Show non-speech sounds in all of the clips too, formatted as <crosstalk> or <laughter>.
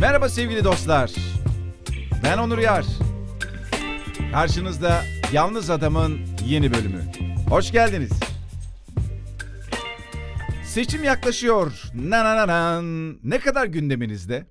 Merhaba sevgili dostlar. Ben Onur Yar. Karşınızda Yalnız Adam'ın yeni bölümü. Hoş geldiniz. Seçim yaklaşıyor. Na na na nan. Ne kadar gündeminizde?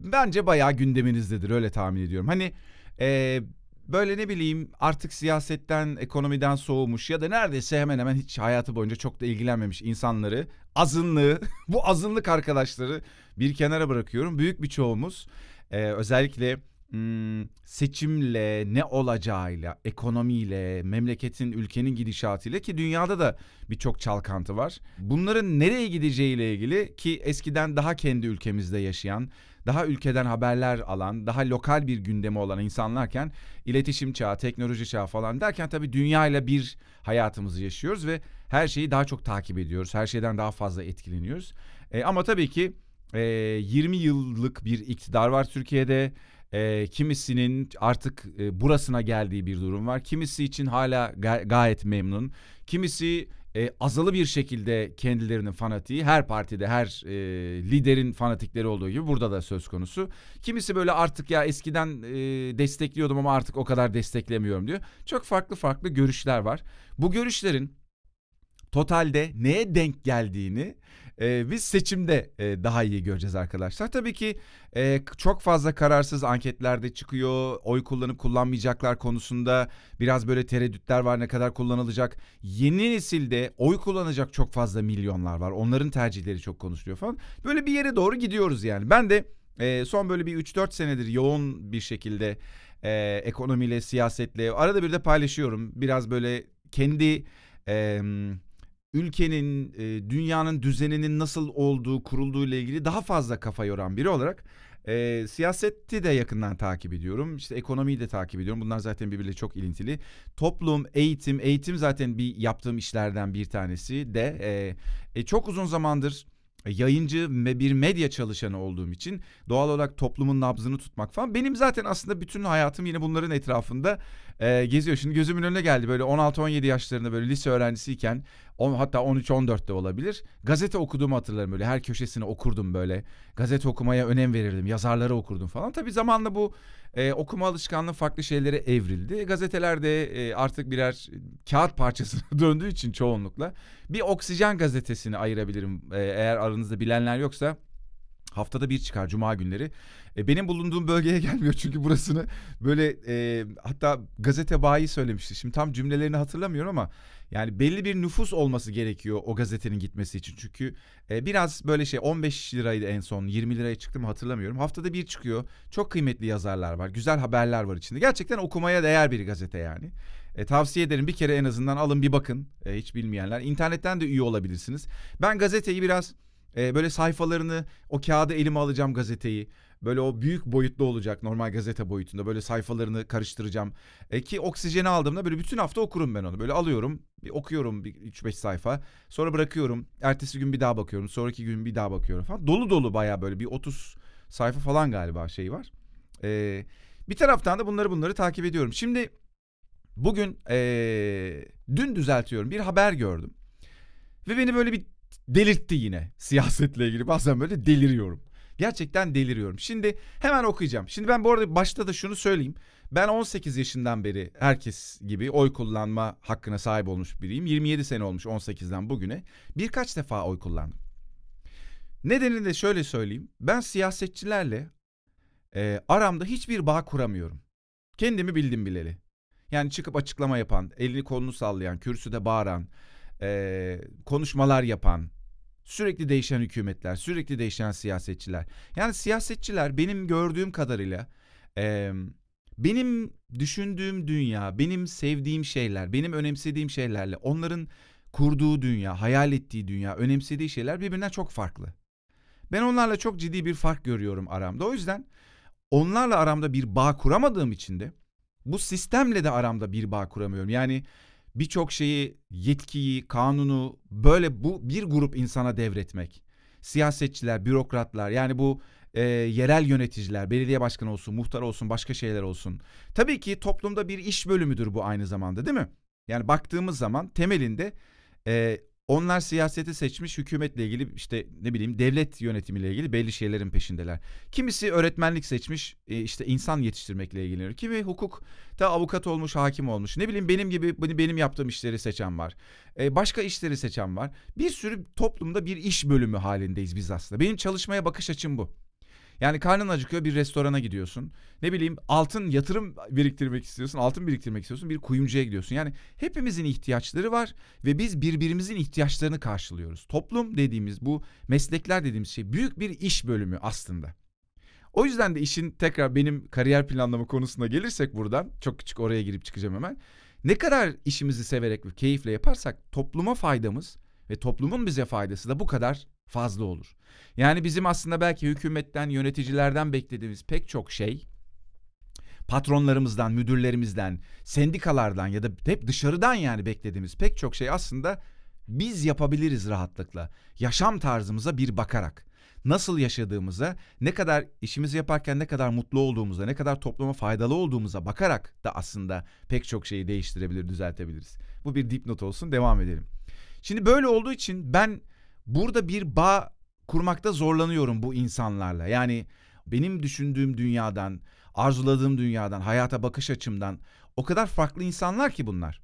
Bence bayağı gündeminizdedir öyle tahmin ediyorum. Hani e, böyle ne bileyim artık siyasetten, ekonomiden soğumuş ya da neredeyse hemen hemen hiç hayatı boyunca çok da ilgilenmemiş insanları, azınlığı, <laughs> bu azınlık arkadaşları bir kenara bırakıyorum. Büyük bir çoğumuz e, özellikle hmm, seçimle, ne olacağıyla, ekonomiyle, memleketin, ülkenin gidişatıyla ki dünyada da birçok çalkantı var. Bunların nereye gideceğiyle ilgili ki eskiden daha kendi ülkemizde yaşayan, daha ülkeden haberler alan, daha lokal bir gündemi olan insanlarken iletişim çağı, teknoloji çağı falan derken tabii dünyayla bir hayatımızı yaşıyoruz ve her şeyi daha çok takip ediyoruz. Her şeyden daha fazla etkileniyoruz. E, ama tabii ki e, 20 yıllık bir iktidar var Türkiye'de. E, kimisinin artık e, burasına geldiği bir durum var. Kimisi için hala ga- gayet memnun. Kimisi e, azalı bir şekilde kendilerinin fanatiği her partide her e, liderin fanatikleri olduğu gibi burada da söz konusu. Kimisi böyle artık ya eskiden e, destekliyordum ama artık o kadar desteklemiyorum diyor. Çok farklı farklı görüşler var. Bu görüşlerin totalde neye denk geldiğini e, biz seçimde e, daha iyi göreceğiz arkadaşlar. Tabii ki e, çok fazla kararsız anketlerde çıkıyor. Oy kullanıp kullanmayacaklar konusunda biraz böyle tereddütler var ne kadar kullanılacak. Yeni nesilde oy kullanacak çok fazla milyonlar var. Onların tercihleri çok konuşuluyor falan. Böyle bir yere doğru gidiyoruz yani. Ben de e, son böyle bir 3-4 senedir yoğun bir şekilde e, ekonomiyle, siyasetle arada bir de paylaşıyorum. Biraz böyle kendi... E, ülkenin, e, dünyanın düzeninin nasıl olduğu, kurulduğu ile ilgili daha fazla kafa yoran biri olarak e, siyaseti de yakından takip ediyorum. İşte ekonomiyi de takip ediyorum. Bunlar zaten birbiriyle çok ilintili. Toplum, eğitim, eğitim zaten bir yaptığım işlerden bir tanesi de e, e, çok uzun zamandır yayıncı bir medya çalışanı olduğum için doğal olarak toplumun nabzını tutmak falan benim zaten aslında bütün hayatım yine bunların etrafında e, geziyor. Şimdi gözümün önüne geldi böyle 16-17 yaşlarında böyle lise öğrencisiyken on, hatta 13-14'te olabilir. Gazete okuduğumu hatırlarım böyle her köşesini okurdum böyle. Gazete okumaya önem verirdim. Yazarları okurdum falan. Tabii zamanla bu e, okuma alışkanlığı farklı şeylere evrildi. Gazetelerde e, artık birer kağıt parçasına <laughs> döndüğü için çoğunlukla bir oksijen gazetesini ayırabilirim. E, eğer aranızda bilenler yoksa haftada bir çıkar cuma günleri. E, benim bulunduğum bölgeye <laughs> gelmiyor çünkü burasını böyle e, hatta gazete bayi söylemişti. Şimdi tam cümlelerini hatırlamıyorum ama yani belli bir nüfus olması gerekiyor o gazetenin gitmesi için. Çünkü e, biraz böyle şey 15 liraydı en son 20 liraya çıktı mı hatırlamıyorum. Haftada bir çıkıyor. Çok kıymetli yazarlar var. Güzel haberler var içinde. Gerçekten okumaya değer bir gazete yani. E, tavsiye ederim bir kere en azından alın bir bakın e, hiç bilmeyenler. İnternetten de üye olabilirsiniz. Ben gazeteyi biraz e, böyle sayfalarını o kağıdı elime alacağım gazeteyi. Böyle o büyük boyutlu olacak normal gazete boyutunda. Böyle sayfalarını karıştıracağım. E, ki oksijeni aldığımda böyle bütün hafta okurum ben onu. Böyle alıyorum bir okuyorum bir 3-5 sayfa. Sonra bırakıyorum. Ertesi gün bir daha bakıyorum. Sonraki gün bir daha bakıyorum falan. Dolu dolu baya böyle bir 30 sayfa falan galiba şey var. E, bir taraftan da bunları bunları takip ediyorum. Şimdi bugün e, dün düzeltiyorum bir haber gördüm. Ve beni böyle bir delirtti yine siyasetle ilgili. Bazen böyle deliriyorum. Gerçekten deliriyorum. Şimdi hemen okuyacağım. Şimdi ben bu arada başta da şunu söyleyeyim. Ben 18 yaşından beri herkes gibi oy kullanma hakkına sahip olmuş biriyim. 27 sene olmuş 18'den bugüne. Birkaç defa oy kullandım. Nedenini de şöyle söyleyeyim. Ben siyasetçilerle e, aramda hiçbir bağ kuramıyorum. Kendimi bildim bileli. Yani çıkıp açıklama yapan, elini kolunu sallayan, kürsüde bağıran, e, konuşmalar yapan, sürekli değişen hükümetler, sürekli değişen siyasetçiler. Yani siyasetçiler benim gördüğüm kadarıyla e, benim düşündüğüm dünya, benim sevdiğim şeyler, benim önemsediğim şeylerle onların kurduğu dünya, hayal ettiği dünya, önemsediği şeyler birbirinden çok farklı. Ben onlarla çok ciddi bir fark görüyorum aramda. O yüzden onlarla aramda bir bağ kuramadığım için de bu sistemle de aramda bir bağ kuramıyorum. Yani birçok şeyi, yetkiyi, kanunu böyle bu bir grup insana devretmek. Siyasetçiler, bürokratlar yani bu e, yerel yöneticiler, belediye başkanı olsun, muhtar olsun, başka şeyler olsun. Tabii ki toplumda bir iş bölümüdür bu aynı zamanda değil mi? Yani baktığımız zaman temelinde e, Onlar siyaseti seçmiş, hükümetle ilgili işte ne bileyim devlet yönetimiyle ilgili belli şeylerin peşindeler. Kimisi öğretmenlik seçmiş, e, işte insan yetiştirmekle ilgileniyor. Kimi hukuk da avukat olmuş, hakim olmuş. Ne bileyim benim gibi benim yaptığım işleri seçen var. E, başka işleri seçen var. Bir sürü toplumda bir iş bölümü halindeyiz biz aslında. Benim çalışmaya bakış açım bu. Yani karnın acıkıyor bir restorana gidiyorsun. Ne bileyim altın yatırım biriktirmek istiyorsun. Altın biriktirmek istiyorsun. Bir kuyumcuya gidiyorsun. Yani hepimizin ihtiyaçları var ve biz birbirimizin ihtiyaçlarını karşılıyoruz. Toplum dediğimiz bu meslekler dediğimiz şey büyük bir iş bölümü aslında. O yüzden de işin tekrar benim kariyer planlama konusuna gelirsek buradan çok küçük oraya girip çıkacağım hemen. Ne kadar işimizi severek ve keyifle yaparsak topluma faydamız ve toplumun bize faydası da bu kadar fazla olur. Yani bizim aslında belki hükümetten, yöneticilerden beklediğimiz pek çok şey patronlarımızdan, müdürlerimizden, sendikalardan ya da hep dışarıdan yani beklediğimiz pek çok şey aslında biz yapabiliriz rahatlıkla. Yaşam tarzımıza bir bakarak. Nasıl yaşadığımıza, ne kadar işimizi yaparken ne kadar mutlu olduğumuza, ne kadar topluma faydalı olduğumuza bakarak da aslında pek çok şeyi değiştirebilir, düzeltebiliriz. Bu bir dipnot olsun, devam edelim. Şimdi böyle olduğu için ben burada bir bağ kurmakta zorlanıyorum bu insanlarla. Yani benim düşündüğüm dünyadan, arzuladığım dünyadan, hayata bakış açımdan o kadar farklı insanlar ki bunlar.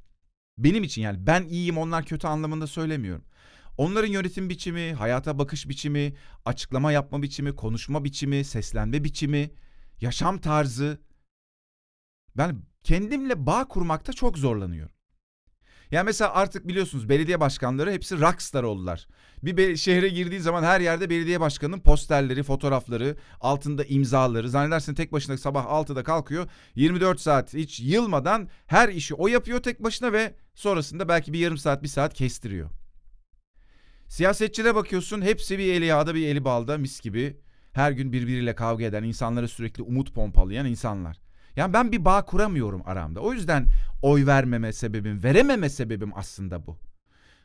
Benim için yani ben iyiyim onlar kötü anlamında söylemiyorum. Onların yönetim biçimi, hayata bakış biçimi, açıklama yapma biçimi, konuşma biçimi, seslenme biçimi, yaşam tarzı ben kendimle bağ kurmakta çok zorlanıyorum. Yani mesela artık biliyorsunuz belediye başkanları hepsi rockstar oldular. Bir şehre girdiği zaman her yerde belediye başkanının posterleri, fotoğrafları, altında imzaları. Zannedersin tek başına sabah 6'da kalkıyor. 24 saat hiç yılmadan her işi o yapıyor tek başına ve sonrasında belki bir yarım saat, bir saat kestiriyor. Siyasetçilere bakıyorsun hepsi bir eli yağda bir eli balda mis gibi. Her gün birbiriyle kavga eden, insanlara sürekli umut pompalayan insanlar. Yani ben bir bağ kuramıyorum aramda. O yüzden oy vermeme sebebim, verememe sebebim aslında bu.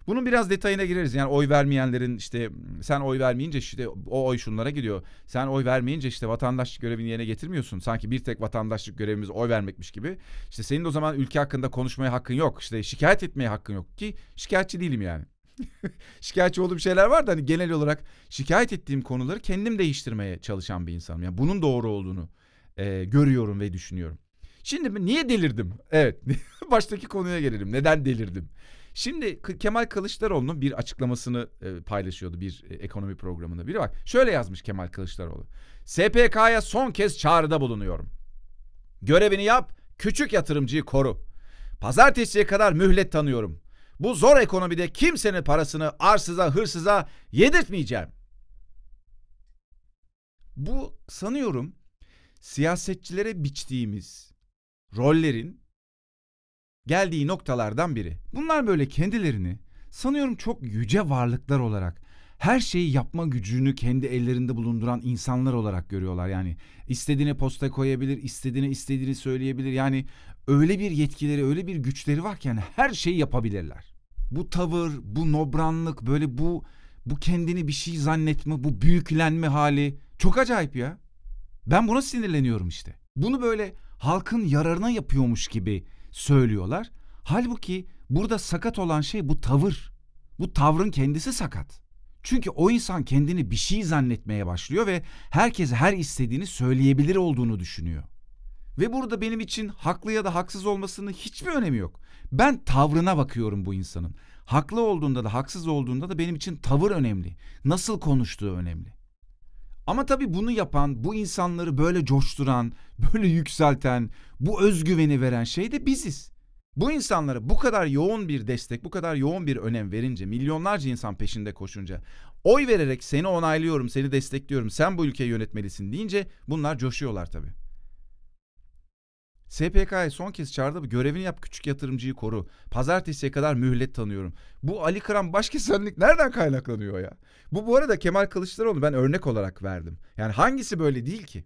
Bunun biraz detayına gireriz. Yani oy vermeyenlerin işte sen oy vermeyince işte o oy şunlara gidiyor. Sen oy vermeyince işte vatandaşlık görevini yerine getirmiyorsun. Sanki bir tek vatandaşlık görevimiz oy vermekmiş gibi. İşte senin de o zaman ülke hakkında konuşmaya hakkın yok. İşte şikayet etmeye hakkın yok ki şikayetçi değilim yani. <laughs> şikayetçi olduğum şeyler var da hani genel olarak şikayet ettiğim konuları kendim değiştirmeye çalışan bir insanım. Yani bunun doğru olduğunu e, görüyorum ve düşünüyorum. Şimdi niye delirdim? Evet <laughs> baştaki konuya gelelim. Neden delirdim? Şimdi Kemal Kılıçdaroğlu'nun bir açıklamasını e, paylaşıyordu bir e, ekonomi programında. Biri bak şöyle yazmış Kemal Kılıçdaroğlu. SPK'ya son kez çağrıda bulunuyorum. Görevini yap, küçük yatırımcıyı koru. Pazartesiye kadar mühlet tanıyorum. Bu zor ekonomide kimsenin parasını arsıza, hırsıza yedirtmeyeceğim. Bu sanıyorum siyasetçilere biçtiğimiz rollerin geldiği noktalardan biri. Bunlar böyle kendilerini sanıyorum çok yüce varlıklar olarak her şeyi yapma gücünü kendi ellerinde bulunduran insanlar olarak görüyorlar. Yani istediğine posta koyabilir, istediğine istediğini söyleyebilir. Yani öyle bir yetkileri, öyle bir güçleri varken her şeyi yapabilirler. Bu tavır, bu nobranlık, böyle bu bu kendini bir şey zannetme, bu büyüklenme hali çok acayip ya. Ben buna sinirleniyorum işte. Bunu böyle halkın yararına yapıyormuş gibi söylüyorlar. Halbuki burada sakat olan şey bu tavır. Bu tavrın kendisi sakat. Çünkü o insan kendini bir şey zannetmeye başlıyor ve herkese her istediğini söyleyebilir olduğunu düşünüyor. Ve burada benim için haklı ya da haksız olmasının hiçbir önemi yok. Ben tavrına bakıyorum bu insanın. Haklı olduğunda da haksız olduğunda da benim için tavır önemli. Nasıl konuştuğu önemli. Ama tabii bunu yapan, bu insanları böyle coşturan, <laughs> böyle yükselten, bu özgüveni veren şey de biziz. Bu insanlara bu kadar yoğun bir destek, bu kadar yoğun bir önem verince, milyonlarca insan peşinde koşunca, oy vererek seni onaylıyorum, seni destekliyorum, sen bu ülkeyi yönetmelisin deyince bunlar coşuyorlar tabii. SPK'ya son kez çağırdı. Görevini yap küçük yatırımcıyı koru. Pazartesiye kadar mühlet tanıyorum. Bu Ali Kıran başkesenlik <laughs> nereden kaynaklanıyor ya? Bu bu arada Kemal Kılıçdaroğlu ben örnek olarak verdim. Yani hangisi böyle değil ki?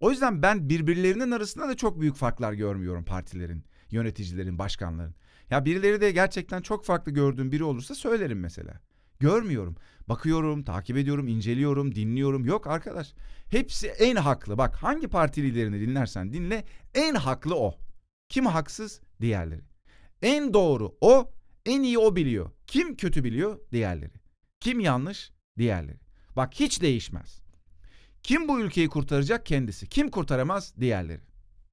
O yüzden ben birbirlerinin arasında da çok büyük farklar görmüyorum partilerin, yöneticilerin, başkanların. Ya birileri de gerçekten çok farklı gördüğüm biri olursa söylerim mesela. Görmüyorum. Bakıyorum, takip ediyorum, inceliyorum, dinliyorum. Yok arkadaş. Hepsi en haklı. Bak hangi parti liderini dinlersen dinle en haklı o. Kim haksız? Diğerleri. En doğru o, En iyi o biliyor. Kim kötü biliyor? Diğerleri. Kim yanlış? Diğerleri. Bak hiç değişmez. Kim bu ülkeyi kurtaracak? Kendisi. Kim kurtaramaz? Diğerleri.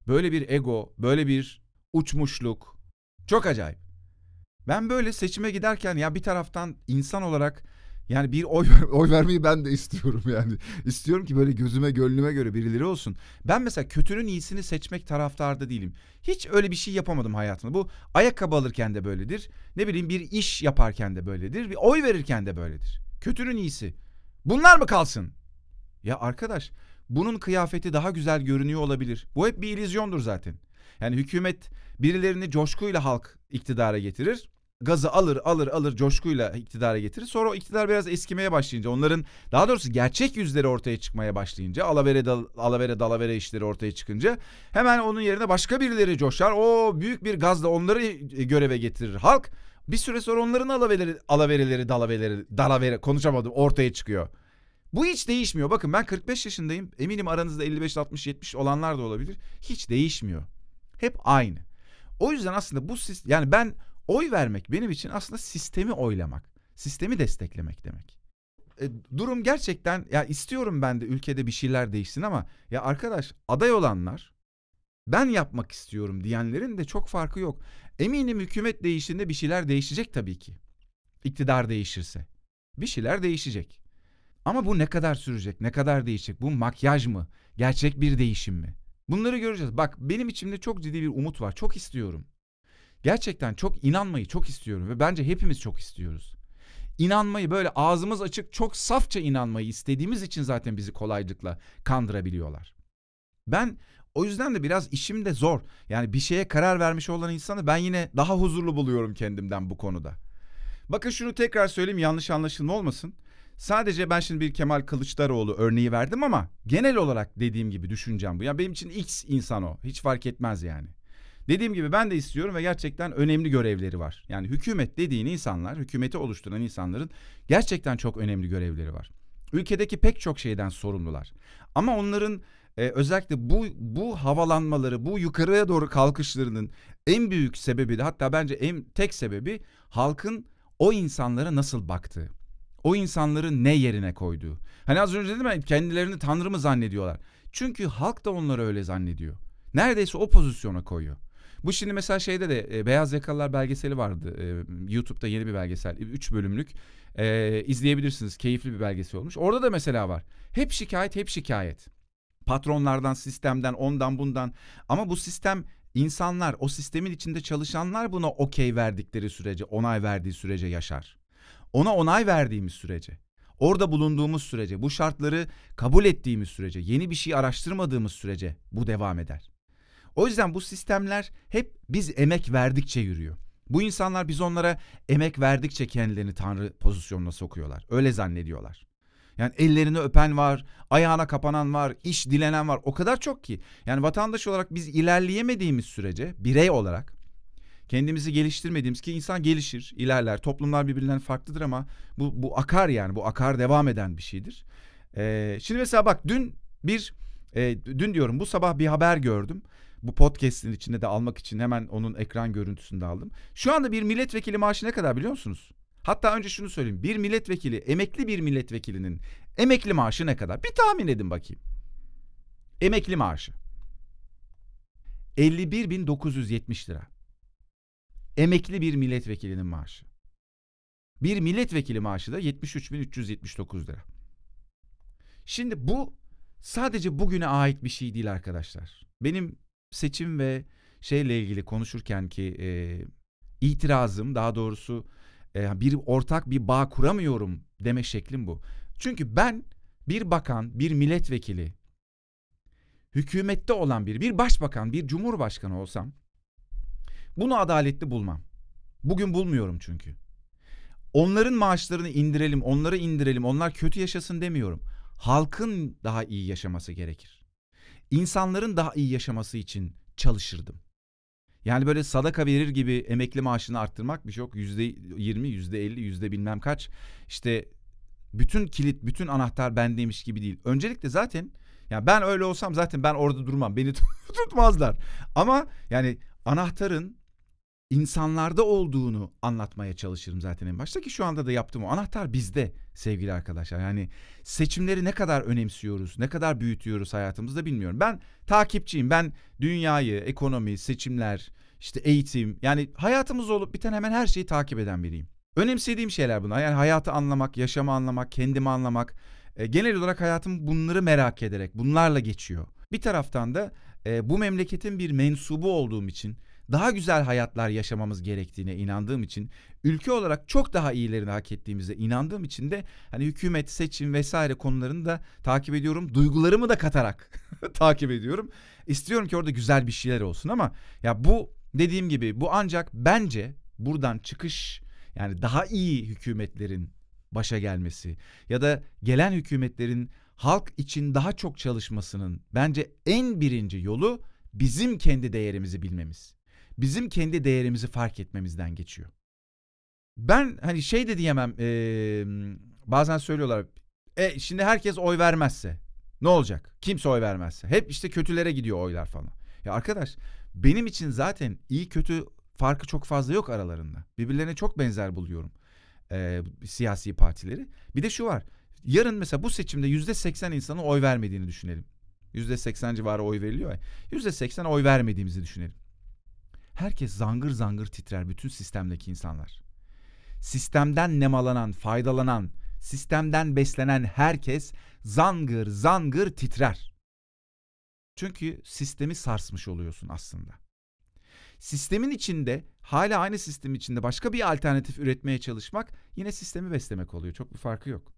Böyle bir ego, böyle bir uçmuşluk. Çok acayip. Ben böyle seçime giderken ya bir taraftan insan olarak yani bir oy, oy vermeyi ben de istiyorum yani. İstiyorum ki böyle gözüme gönlüme göre birileri olsun. Ben mesela kötünün iyisini seçmek taraftarda değilim. Hiç öyle bir şey yapamadım hayatımda. Bu ayakkabı alırken de böyledir. Ne bileyim bir iş yaparken de böyledir. Bir oy verirken de böyledir. Kötünün iyisi. Bunlar mı kalsın? Ya arkadaş bunun kıyafeti daha güzel görünüyor olabilir. Bu hep bir illüzyondur zaten. Yani hükümet birilerini coşkuyla halk iktidara getirir gazı alır alır alır coşkuyla iktidara getirir. Sonra o iktidar biraz eskimeye başlayınca onların daha doğrusu gerçek yüzleri ortaya çıkmaya başlayınca alavere dal, alavere dalavere işleri ortaya çıkınca hemen onun yerine başka birileri coşar. O büyük bir gazla onları göreve getirir. Halk bir süre sonra onların alavereleri, alavereleri dalavereleri dalavere konuşamadım ortaya çıkıyor. Bu hiç değişmiyor. Bakın ben 45 yaşındayım. Eminim aranızda 55, 60, 70 olanlar da olabilir. Hiç değişmiyor. Hep aynı. O yüzden aslında bu yani ben Oy vermek benim için aslında sistemi oylamak, sistemi desteklemek demek. E, durum gerçekten ya istiyorum ben de ülkede bir şeyler değişsin ama ya arkadaş aday olanlar ben yapmak istiyorum diyenlerin de çok farkı yok. Eminim hükümet değiştiğinde bir şeyler değişecek tabii ki. İktidar değişirse. Bir şeyler değişecek. Ama bu ne kadar sürecek, ne kadar değişecek? Bu makyaj mı? Gerçek bir değişim mi? Bunları göreceğiz. Bak benim içimde çok ciddi bir umut var. Çok istiyorum. Gerçekten çok inanmayı çok istiyorum ve bence hepimiz çok istiyoruz. İnanmayı böyle ağzımız açık çok safça inanmayı istediğimiz için zaten bizi kolaylıkla kandırabiliyorlar. Ben o yüzden de biraz işim de zor. Yani bir şeye karar vermiş olan insanı ben yine daha huzurlu buluyorum kendimden bu konuda. Bakın şunu tekrar söyleyeyim yanlış anlaşılma olmasın. Sadece ben şimdi bir Kemal Kılıçdaroğlu örneği verdim ama genel olarak dediğim gibi düşüneceğim bu. Yani benim için X insan o. Hiç fark etmez yani. Dediğim gibi ben de istiyorum ve gerçekten önemli görevleri var. Yani hükümet dediğin insanlar, hükümeti oluşturan insanların gerçekten çok önemli görevleri var. Ülkedeki pek çok şeyden sorumlular. Ama onların e, özellikle bu bu havalanmaları, bu yukarıya doğru kalkışlarının en büyük sebebi de hatta bence en tek sebebi halkın o insanlara nasıl baktığı. O insanları ne yerine koyduğu. Hani az önce dedim ya kendilerini tanrı mı zannediyorlar. Çünkü halk da onları öyle zannediyor. Neredeyse o pozisyona koyuyor. Bu şimdi mesela şeyde de e, Beyaz Yakalılar belgeseli vardı. E, YouTube'da yeni bir belgesel. Üç bölümlük. E, izleyebilirsiniz. Keyifli bir belgesel olmuş. Orada da mesela var. Hep şikayet, hep şikayet. Patronlardan, sistemden, ondan bundan. Ama bu sistem insanlar, o sistemin içinde çalışanlar buna okey verdikleri sürece, onay verdiği sürece yaşar. Ona onay verdiğimiz sürece. Orada bulunduğumuz sürece, bu şartları kabul ettiğimiz sürece, yeni bir şey araştırmadığımız sürece bu devam eder. O yüzden bu sistemler hep biz emek verdikçe yürüyor. Bu insanlar biz onlara emek verdikçe kendilerini tanrı pozisyonuna sokuyorlar. Öyle zannediyorlar. Yani ellerini öpen var, ayağına kapanan var, iş dilenen var. O kadar çok ki. Yani vatandaş olarak biz ilerleyemediğimiz sürece birey olarak kendimizi geliştirmediğimiz ki insan gelişir, ilerler. Toplumlar birbirinden farklıdır ama bu, bu akar yani. Bu akar devam eden bir şeydir. Ee, şimdi mesela bak dün bir, e, dün diyorum bu sabah bir haber gördüm bu podcast'in içinde de almak için hemen onun ekran görüntüsünü de aldım. Şu anda bir milletvekili maaşı ne kadar biliyor musunuz? Hatta önce şunu söyleyeyim. Bir milletvekili, emekli bir milletvekilinin emekli maaşı ne kadar? Bir tahmin edin bakayım. Emekli maaşı. 51.970 lira. Emekli bir milletvekilinin maaşı. Bir milletvekili maaşı da 73.379 lira. Şimdi bu sadece bugüne ait bir şey değil arkadaşlar. Benim seçim ve şeyle ilgili konuşurken ki e, itirazım daha doğrusu e, bir ortak bir bağ kuramıyorum deme şeklim bu. Çünkü ben bir bakan, bir milletvekili, hükümette olan bir, bir başbakan, bir cumhurbaşkanı olsam bunu adaletli bulmam. Bugün bulmuyorum çünkü. Onların maaşlarını indirelim, onları indirelim, onlar kötü yaşasın demiyorum. Halkın daha iyi yaşaması gerekir insanların daha iyi yaşaması için çalışırdım. Yani böyle sadaka verir gibi emekli maaşını arttırmak bir çok yüzde yirmi, yüzde elli, yüzde bilmem kaç. İşte bütün kilit, bütün anahtar bendeymiş gibi değil. Öncelikle zaten yani ben öyle olsam zaten ben orada durmam. Beni <laughs> tutmazlar. Ama yani anahtarın insanlarda olduğunu anlatmaya çalışırım zaten en başta ki şu anda da yaptığım o. Anahtar bizde sevgili arkadaşlar. Yani seçimleri ne kadar önemsiyoruz, ne kadar büyütüyoruz hayatımızda bilmiyorum. Ben takipçiyim. Ben dünyayı, ekonomi, seçimler, işte eğitim yani hayatımız olup biten hemen her şeyi takip eden biriyim. Önemsediğim şeyler bunlar. Yani hayatı anlamak, yaşamı anlamak, kendimi anlamak. E, genel olarak hayatım bunları merak ederek, bunlarla geçiyor. Bir taraftan da e, bu memleketin bir mensubu olduğum için daha güzel hayatlar yaşamamız gerektiğine inandığım için ülke olarak çok daha iyilerini hak ettiğimize inandığım için de hani hükümet, seçim vesaire konularını da takip ediyorum. Duygularımı da katarak <laughs> takip ediyorum. İstiyorum ki orada güzel bir şeyler olsun ama ya bu dediğim gibi bu ancak bence buradan çıkış yani daha iyi hükümetlerin başa gelmesi ya da gelen hükümetlerin halk için daha çok çalışmasının bence en birinci yolu bizim kendi değerimizi bilmemiz. Bizim kendi değerimizi fark etmemizden geçiyor. Ben hani şey de diyemem ee, bazen söylüyorlar e şimdi herkes oy vermezse ne olacak? Kimse oy vermezse. Hep işte kötülere gidiyor oylar falan. Ya arkadaş benim için zaten iyi kötü farkı çok fazla yok aralarında. Birbirlerine çok benzer buluyorum e, siyasi partileri. Bir de şu var. Yarın mesela bu seçimde yüzde seksen insanın oy vermediğini düşünelim. Yüzde seksen civarı oy veriliyor ya. Yüzde seksen oy vermediğimizi düşünelim. Herkes zangır zangır titrer bütün sistemdeki insanlar. Sistemden nemalanan, faydalanan, sistemden beslenen herkes zangır zangır titrer. Çünkü sistemi sarsmış oluyorsun aslında. Sistemin içinde hala aynı sistem içinde başka bir alternatif üretmeye çalışmak yine sistemi beslemek oluyor. Çok bir farkı yok.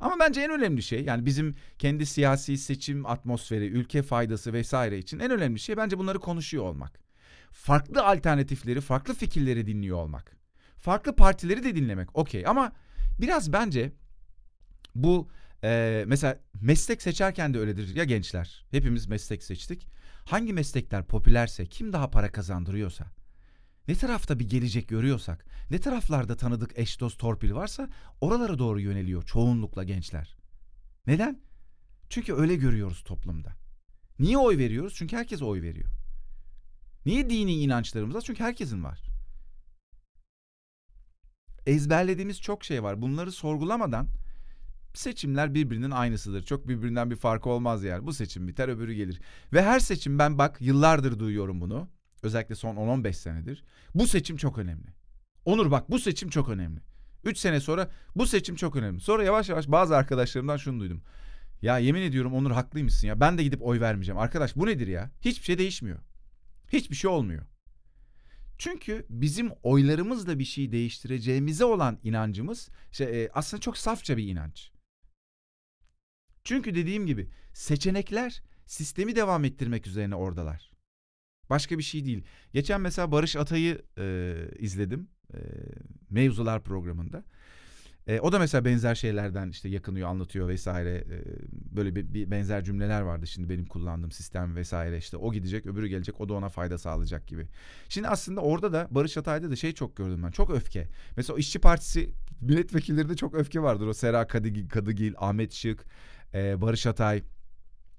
Ama bence en önemli şey yani bizim kendi siyasi seçim atmosferi, ülke faydası vesaire için en önemli şey bence bunları konuşuyor olmak. Farklı alternatifleri, farklı fikirleri dinliyor olmak. Farklı partileri de dinlemek okey ama biraz bence bu e, mesela meslek seçerken de öyledir ya gençler. Hepimiz meslek seçtik. Hangi meslekler popülerse, kim daha para kazandırıyorsa, ne tarafta bir gelecek görüyorsak, ne taraflarda tanıdık eş dost torpil varsa oralara doğru yöneliyor çoğunlukla gençler. Neden? Çünkü öyle görüyoruz toplumda. Niye oy veriyoruz? Çünkü herkes oy veriyor. Niye dini inançlarımız var? Çünkü herkesin var. Ezberlediğimiz çok şey var. Bunları sorgulamadan seçimler birbirinin aynısıdır. Çok birbirinden bir farkı olmaz yani. Bu seçim biter öbürü gelir. Ve her seçim ben bak yıllardır duyuyorum bunu. Özellikle son 10-15 senedir. Bu seçim çok önemli. Onur bak bu seçim çok önemli. 3 sene sonra bu seçim çok önemli. Sonra yavaş yavaş bazı arkadaşlarımdan şunu duydum. Ya yemin ediyorum Onur haklıymışsın ya. Ben de gidip oy vermeyeceğim. Arkadaş bu nedir ya? Hiçbir şey değişmiyor. Hiçbir şey olmuyor. Çünkü bizim oylarımızla bir şey değiştireceğimize olan inancımız şey, aslında çok safça bir inanç. Çünkü dediğim gibi seçenekler sistemi devam ettirmek üzerine oradalar. Başka bir şey değil. Geçen mesela Barış Atay'ı e, izledim e, mevzular programında. E, o da mesela benzer şeylerden işte yakınıyor, anlatıyor vesaire. E, böyle bir, bir benzer cümleler vardı şimdi benim kullandığım sistem vesaire. işte o gidecek, öbürü gelecek, o da ona fayda sağlayacak gibi. Şimdi aslında orada da Barış Atay'da da şey çok gördüm ben. Çok öfke. Mesela İşçi Partisi milletvekillerinde çok öfke vardır. O Sera Kadıgil, Kadıgil Ahmet Şık, e, Barış Atay,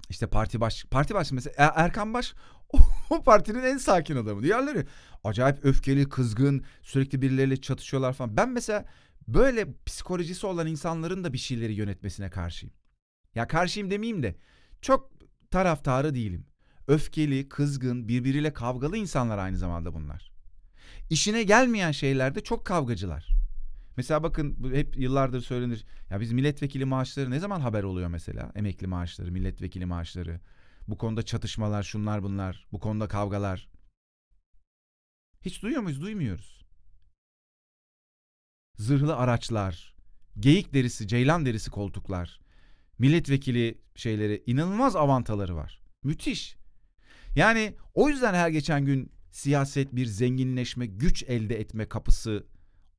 işte parti baş parti baş mesela er, Erkan Baş <laughs> o partinin en sakin adamı. Diğerleri acayip öfkeli, kızgın, sürekli birileriyle çatışıyorlar falan. Ben mesela böyle psikolojisi olan insanların da bir şeyleri yönetmesine karşıyım. Ya karşıyım demeyeyim de çok taraftarı değilim. Öfkeli, kızgın, birbiriyle kavgalı insanlar aynı zamanda bunlar. İşine gelmeyen şeylerde çok kavgacılar. Mesela bakın hep yıllardır söylenir. Ya biz milletvekili maaşları ne zaman haber oluyor mesela? Emekli maaşları, milletvekili maaşları. Bu konuda çatışmalar, şunlar bunlar. Bu konuda kavgalar. Hiç duyuyor muyuz? Duymuyoruz. Zırhlı araçlar, geyik derisi, ceylan derisi koltuklar, milletvekili şeyleri inanılmaz avantaları var. Müthiş. Yani o yüzden her geçen gün siyaset bir zenginleşme, güç elde etme kapısı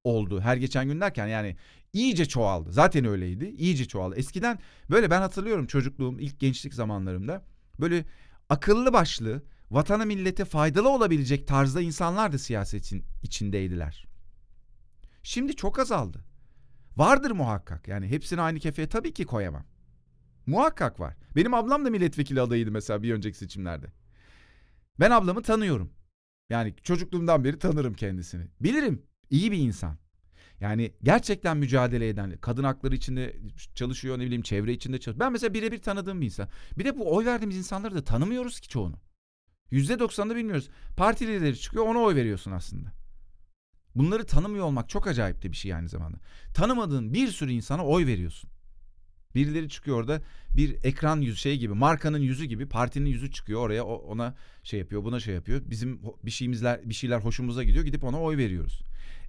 oldu. Her geçen gün derken yani iyice çoğaldı. Zaten öyleydi. İyice çoğaldı. Eskiden böyle ben hatırlıyorum çocukluğum, ilk gençlik zamanlarımda böyle akıllı başlı, vatana millete faydalı olabilecek tarzda insanlar da siyasetin içindeydiler. Şimdi çok azaldı. Vardır muhakkak. Yani hepsini aynı kefeye tabii ki koyamam. Muhakkak var. Benim ablam da milletvekili adayıydı mesela bir önceki seçimlerde. Ben ablamı tanıyorum. Yani çocukluğumdan beri tanırım kendisini. Bilirim iyi bir insan. Yani gerçekten mücadele eden, kadın hakları içinde çalışıyor ne bileyim çevre içinde çalışıyor. Ben mesela birebir tanıdığım bir insan. Bir de bu oy verdiğimiz insanları da tanımıyoruz ki çoğunu. Yüzde doksanını bilmiyoruz. Parti lideri çıkıyor ona oy veriyorsun aslında. Bunları tanımıyor olmak çok acayip de bir şey aynı zamanda. Tanımadığın bir sürü insana oy veriyorsun. Birileri çıkıyor orada bir ekran yüzü şey gibi markanın yüzü gibi partinin yüzü çıkıyor oraya ona şey yapıyor buna şey yapıyor. Bizim bir şeyimizler bir şeyler hoşumuza gidiyor gidip ona oy veriyoruz.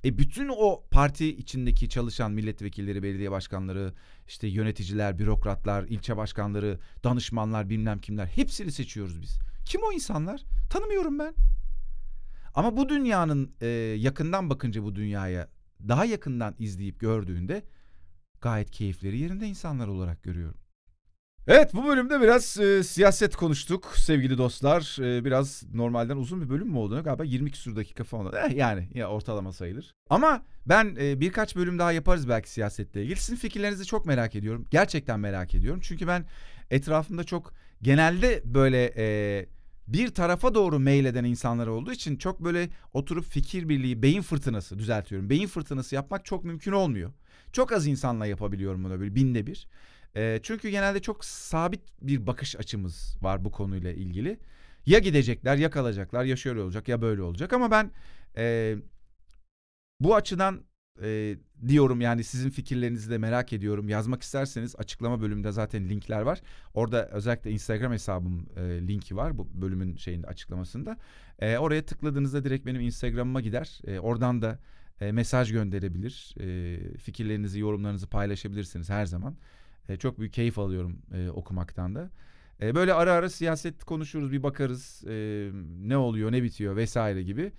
E bütün o parti içindeki çalışan milletvekilleri, belediye başkanları, işte yöneticiler, bürokratlar, ilçe başkanları, danışmanlar, bilmem kimler hepsini seçiyoruz biz. Kim o insanlar? Tanımıyorum ben. Ama bu dünyanın e, yakından bakınca bu dünyaya daha yakından izleyip gördüğünde gayet keyifleri yerinde insanlar olarak görüyorum. Evet bu bölümde biraz e, siyaset konuştuk sevgili dostlar. E, biraz normalden uzun bir bölüm mü oldu? Galiba 20 küsur dakika falan. Eh, yani ya ortalama sayılır. Ama ben e, birkaç bölüm daha yaparız belki siyasetle ilgili. Sizin fikirlerinizi çok merak ediyorum. Gerçekten merak ediyorum. Çünkü ben etrafımda çok genelde böyle e, bir tarafa doğru meyleden insanlar olduğu için çok böyle oturup fikir birliği, beyin fırtınası düzeltiyorum. Beyin fırtınası yapmak çok mümkün olmuyor. Çok az insanla yapabiliyorum bunu böyle binde bir. E, çünkü genelde çok sabit bir bakış açımız var bu konuyla ilgili. Ya gidecekler ya kalacaklar ya şöyle olacak ya böyle olacak ama ben e, bu açıdan e, diyorum yani sizin fikirlerinizi de merak ediyorum. Yazmak isterseniz açıklama bölümünde zaten linkler var. Orada özellikle Instagram hesabım e, linki var bu bölümün şeyinde açıklamasında. E, oraya tıkladığınızda direkt benim Instagram'ıma gider. E, oradan da e, mesaj gönderebilir. E, fikirlerinizi, yorumlarınızı paylaşabilirsiniz her zaman. E, çok büyük keyif alıyorum e, okumaktan da. E, böyle ara ara siyaset konuşuruz, bir bakarız e, ne oluyor, ne bitiyor vesaire gibi.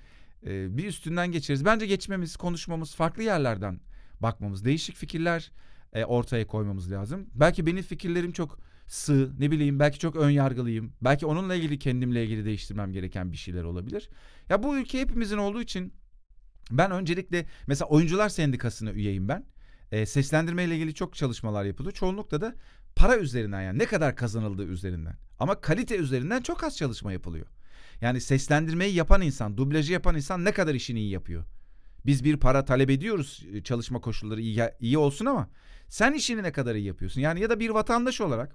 E, bir üstünden geçeriz. Bence geçmemiz, konuşmamız, farklı yerlerden bakmamız, değişik fikirler e, ortaya koymamız lazım. Belki benim fikirlerim çok sığ, ne bileyim belki çok ön yargılıyım. Belki onunla ilgili kendimle ilgili değiştirmem gereken bir şeyler olabilir. Ya bu ülke hepimizin olduğu için ben öncelikle mesela oyuncular sendikasına üyeyim ben. E, seslendirme ile ilgili çok çalışmalar yapılıyor. Çoğunlukla da para üzerinden yani ne kadar kazanıldığı üzerinden. Ama kalite üzerinden çok az çalışma yapılıyor. Yani seslendirmeyi yapan insan, dublajı yapan insan ne kadar işini iyi yapıyor. Biz bir para talep ediyoruz e, çalışma koşulları iyi, iyi olsun ama sen işini ne kadar iyi yapıyorsun? Yani ya da bir vatandaş olarak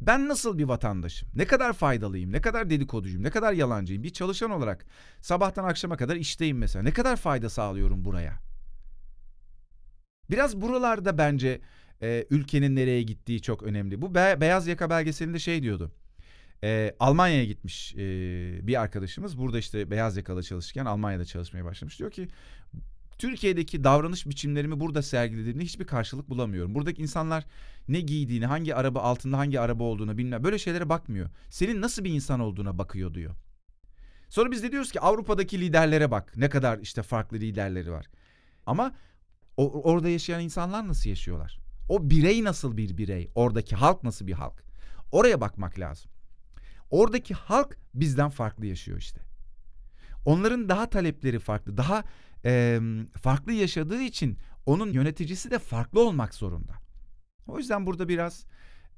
ben nasıl bir vatandaşım? Ne kadar faydalıyım? Ne kadar dedikoduyum? Ne kadar yalancıyım? Bir çalışan olarak sabahtan akşama kadar işteyim mesela. Ne kadar fayda sağlıyorum buraya? Biraz buralarda bence e, ülkenin nereye gittiği çok önemli. Bu be, beyaz yaka belgeselinde şey diyordu. E, Almanya'ya gitmiş e, bir arkadaşımız. Burada işte beyaz yakalı çalışırken Almanya'da çalışmaya başlamış. Diyor ki Türkiye'deki davranış biçimlerimi burada sergilediğimde hiçbir karşılık bulamıyorum. Buradaki insanlar ne giydiğini, hangi araba altında hangi araba olduğunu bilmem böyle şeylere bakmıyor. Senin nasıl bir insan olduğuna bakıyor diyor. Sonra biz de diyoruz ki Avrupa'daki liderlere bak. Ne kadar işte farklı liderleri var. Ama o, orada yaşayan insanlar nasıl yaşıyorlar? O birey nasıl bir birey? Oradaki halk nasıl bir halk? Oraya bakmak lazım. Oradaki halk bizden farklı yaşıyor işte. Onların daha talepleri farklı, daha e, farklı yaşadığı için onun yöneticisi de farklı olmak zorunda. O yüzden burada biraz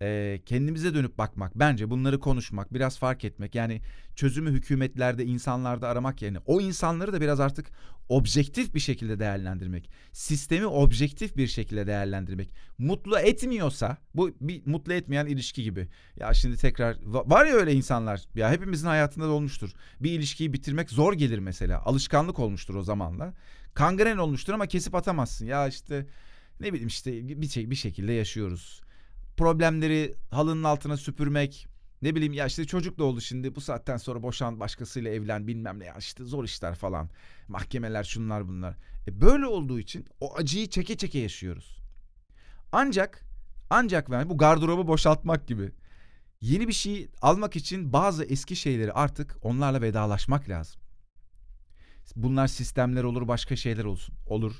e, kendimize dönüp bakmak, bence bunları konuşmak, biraz fark etmek. Yani çözümü hükümetlerde, insanlarda aramak yerine o insanları da biraz artık objektif bir şekilde değerlendirmek. Sistemi objektif bir şekilde değerlendirmek. Mutlu etmiyorsa, bu bir mutlu etmeyen ilişki gibi. Ya şimdi tekrar var ya öyle insanlar. Ya hepimizin hayatında da olmuştur. Bir ilişkiyi bitirmek zor gelir mesela. Alışkanlık olmuştur o zamanla. Kangren olmuştur ama kesip atamazsın. Ya işte ne bileyim işte bir, şey, bir şekilde yaşıyoruz problemleri halının altına süpürmek. Ne bileyim ya işte çocuk da oldu şimdi bu saatten sonra boşan başkasıyla evlen bilmem ne ya işte zor işler falan. Mahkemeler şunlar bunlar. E böyle olduğu için o acıyı çeke çeke yaşıyoruz. Ancak ancak yani bu gardırobu boşaltmak gibi yeni bir şey almak için bazı eski şeyleri artık onlarla vedalaşmak lazım. Bunlar sistemler olur, başka şeyler olsun. Olur.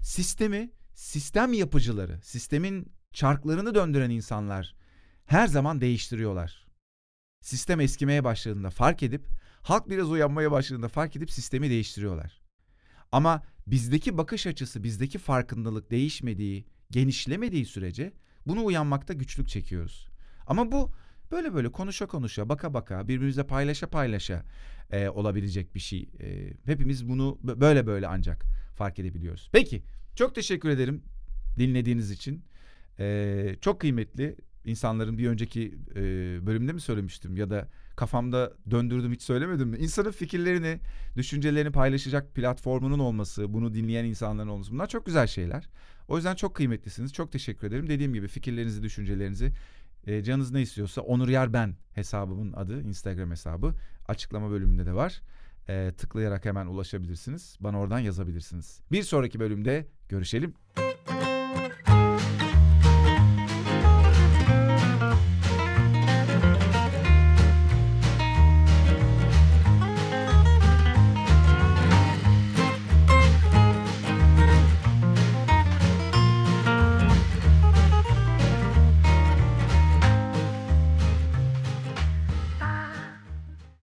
Sistemi, sistem yapıcıları, sistemin çarklarını döndüren insanlar her zaman değiştiriyorlar. Sistem eskimeye başladığında fark edip, halk biraz uyanmaya başladığında fark edip sistemi değiştiriyorlar. Ama bizdeki bakış açısı, bizdeki farkındalık değişmediği, genişlemediği sürece bunu uyanmakta güçlük çekiyoruz. Ama bu böyle böyle konuşa konuşa, baka baka, birbirimizle paylaşa paylaşa e, olabilecek bir şey. E, hepimiz bunu bö- böyle böyle ancak fark edebiliyoruz. Peki, çok teşekkür ederim dinlediğiniz için. E, çok kıymetli insanların bir önceki e, bölümde mi söylemiştim ya da kafamda döndürdüm hiç söylemedim mi? İnsanın fikirlerini, düşüncelerini paylaşacak platformunun olması, bunu dinleyen insanların olması bunlar çok güzel şeyler. O yüzden çok kıymetlisiniz. Çok teşekkür ederim. Dediğim gibi fikirlerinizi, düşüncelerinizi e, canınız ne istiyorsa Onur Yer Ben hesabımın adı, Instagram hesabı. Açıklama bölümünde de var. E, tıklayarak hemen ulaşabilirsiniz. Bana oradan yazabilirsiniz. Bir sonraki bölümde görüşelim.